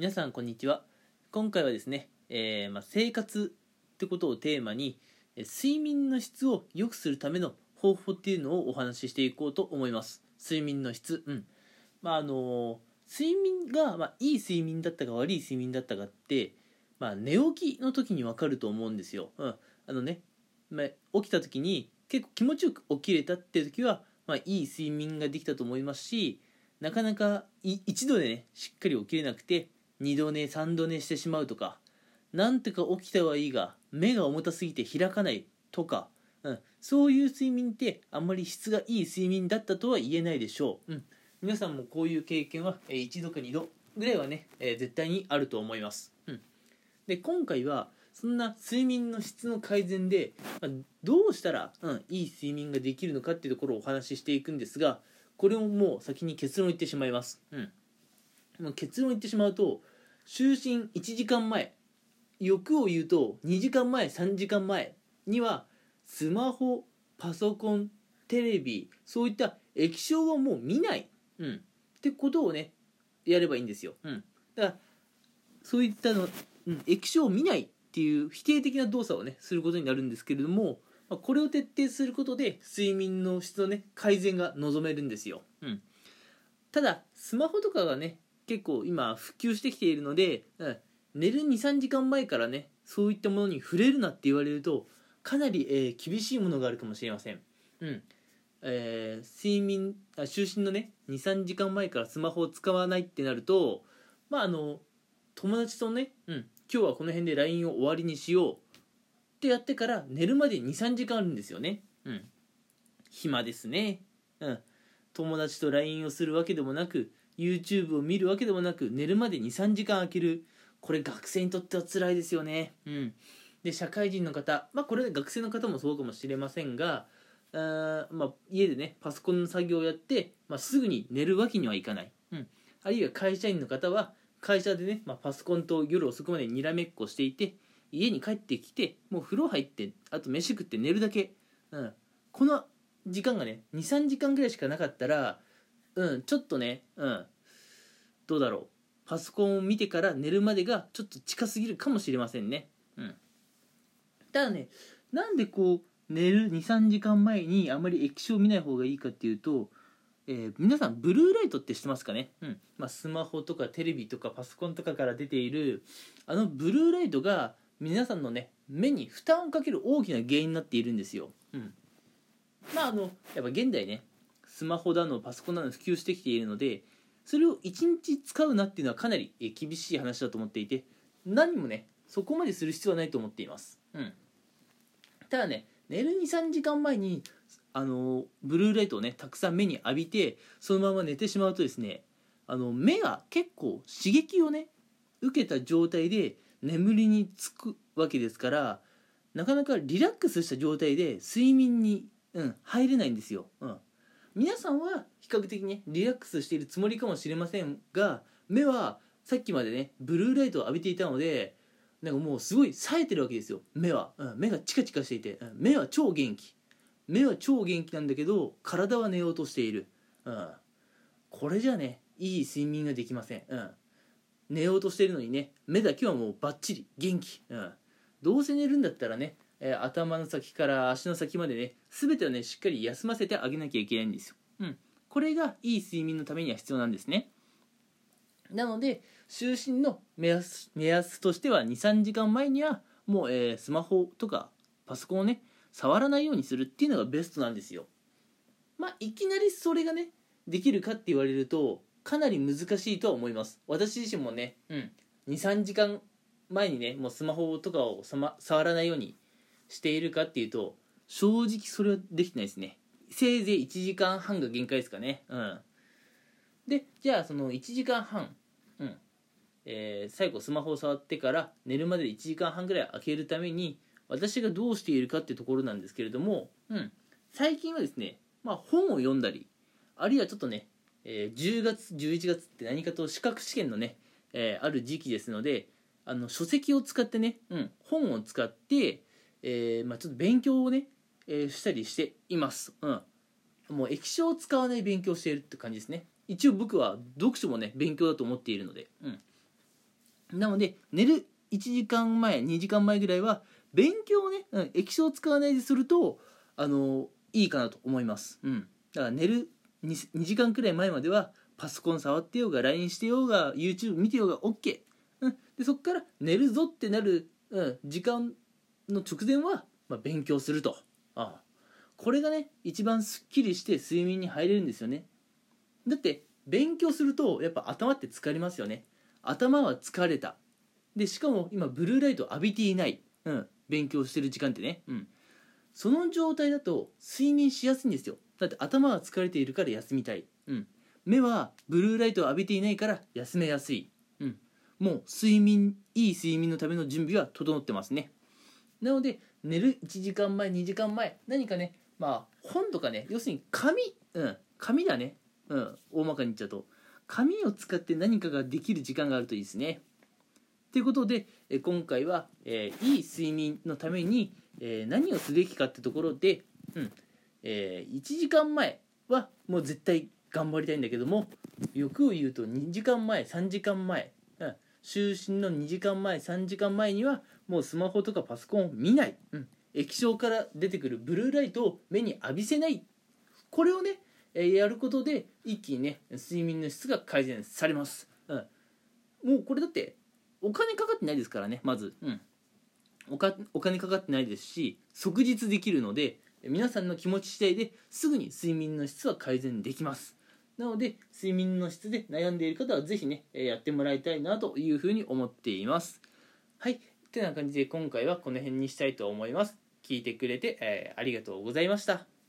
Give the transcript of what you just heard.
皆さんこんにちは。今回はですね、えーまあ、生活ってことをテーマに睡眠の質を良くするための方法っていうのをお話ししていこうと思います。睡眠の質。うん。まああの睡眠が、まあ、いい睡眠だったか悪い睡眠だったかって、まあ、寝起きの時に分かると思うんですよ、うん、あのね、まあ、起きた時に結構気持ちよく起きれたっていう時は、まあ、いい睡眠ができたと思いますしなかなかい一度でねしっかり起きれなくて二度寝三度寝してしまうとかなんとか起きたはいいが目が重たすぎて開かないとか、うん、そういう睡眠ってあんまり質がいい睡眠だったとは言えないでしょう、うん、皆さんもこういう経験は、えー一度か二度ぐらいはね、えー絶対にあると思います、うん、で今回はそんな睡眠の質の改善で、まあどうしたら、うん、いい睡眠ができるのかっていうところをお話ししていくんですがこれをもう先に結論言ってしまいます、うん、もう結論言ってしまうと就寝1時間前。欲を言うと2時間前3時間前にはスマホパソコンテレビそういった液晶はもう見ない、うん、ってことをねやればいいんですよ、うん、だからそういったの、うん、液晶を見ないっていう否定的な動作をねすることになるんですけれどもまあこれを徹底することで睡眠の質のね改善が望めるんですよ、うん、ただスマホとかがね結構今普及してきているので、うん、寝る23時間前からねそういったものに触れるなって言われるとかなり、えー厳しいものがあるかもしれません、うん。えー睡眠あ就寝のね23時間前からスマホを使わないってなるとまああの友達とね、うん、今日はこの辺で LINE を終わりにしようってやってから寝るまで23時間あるんですよね。うん。暇ですね。うん。友達と LINE をするわけでもなく YouTube を見るわけでもなく寝るまで23時間空ける。これ学生にとっては辛いですよね。うん。で社会人の方まあこれで学生の方もそうかもしれませんがあまあ、家でねパソコンの作業をやって、まあ、すぐに寝るわけにはいかない、うん、あるいは会社員の方は会社でね、まあ、パソコンと夜遅くまでにらめっこしていて家に帰ってきてもう風呂入ってあと飯食って寝るだけ、うん、この時間がね23時間ぐらいしかなかったらうんちょっとねうんどうだろう。パソコンを見てから寝るまでがちょっと近すぎるかもしれませんね。うん。ただねなんでこう寝る23時間前にあまり液晶を見ない方がいいかっていうと、えー皆さんブルーライトって知ってますかね、うん。まあ、スマホとかテレビとかパソコンとかから出ているあのブルーライトが皆さんのね目に負担をかける大きな原因になっているんですよ、うん、まああのやっぱ現代ねスマホだのパソコンなど普及してきているのでそれを1日使うなっていうのはかなり厳しい話だと思っていて何もねそこまでする必要はないと思っています、うん、ただね寝る23時間前にあのブルーライトをねたくさん目に浴びてそのまま寝てしまうとですねあの目が結構刺激をね受けた状態で眠りにつくわけですからなかなかリラックスした状態で睡眠に、うん、入れないんですよ、うん、皆さんは比較的ねリラックスしているつもりかもしれませんが目はさっきまでねブルーライトを浴びていたのでなんかもうすごい冴えてるわけですよ。目は、うん、目がチカチカしていて、うん目は超元気。目は超元気なんだけど体は寝ようとしている、うん、これじゃねいい睡眠ができません、うん、寝ようとしてるのにね目だけはもうバッチリ元気、うん、どうせ寝るんだったらね、えー頭の先から足の先までね全てをねしっかり休ませてあげなきゃいけないんですよ、うん、これがいい睡眠のためには必要なんですね。なので就寝の目安目安としては23時間前にはもう、えースマホとかパソコンをね触らないようにするっていうのがベストなんですよ。まあいきなりそれがねできるかって言われるとかなり難しいとは思います。私自身もね、うん、23時間前にねもうスマホとかを、ま、触らないようにしているかっていうと正直それはできてないですね。せいぜい1時間半が限界ですかね。うん。でじゃあその1時間半うん。えー最後スマホを触ってから寝るまで1時間半ぐらい空けるために私がどうしているかっていうところなんですけれども、うん、最近はですね、まあ、本を読んだりあるいはちょっとね、えー10月11月って何かと資格試験のね、えーある時期ですのであの書籍を使ってね、うん、本を使って、えーまあ、ちょっと勉強をね、えーしたりしています、うん、もう液晶を使わない勉強しているって感じですね。一応僕は読書もね勉強だと思っているので、うん、なので寝る1時間前2時間前ぐらいは勉強をね、うん、液晶を使わないでするとあのいいかなと思います、うん、だから寝る 2, 2時間くらい前まではパソコン触ってようが LINE してようが YouTube 見てようが OK、うん、でそこから寝るぞってなる、うん、時間の直前は、まあ、勉強すると。ああ。これがね一番すっきりして睡眠に入れるんですよね。だって勉強するとやっぱ頭って疲れますよね。頭は疲れた。でしかも今ブルーライト浴びていない、うん、勉強してる時間ってね、うん、その状態だと睡眠しやすいんですよ。だって頭は疲れているから休みたい、うん、目はブルーライトを浴びていないから休めやすい、うん、もう睡眠いい睡眠のための準備は整ってますね。なので寝る1時間前2時間前何かねまあ本とかね要するに紙うん紙だね。うん大まかに言っちゃうと。紙を使って何かができる時間があるといいですね。ということで今回は、えー、いい睡眠のために、えー、何をすべきかってところで、うんえー、1時間前はもう絶対頑張りたいんだけども欲を言うと2時間前3時間前、就寝の2時間前3時間前にはもうスマホとかパソコンを見ない、うん、液晶から出てくるブルーライトを目に浴びせない。これをねやることで一気にね睡眠の質が改善されます、うん、もうこれだってお金かかってないですからねまず、うん、おかお金かかってないですし即日できるので皆さんの気持ち次第ですぐに睡眠の質は改善できます。なので睡眠の質で悩んでいる方は是非ねやってもらいたいなというふうに思っています。はい。てな感じで今回はこの辺にしたいと思います。聞いてくれて、えー、ありがとうございました。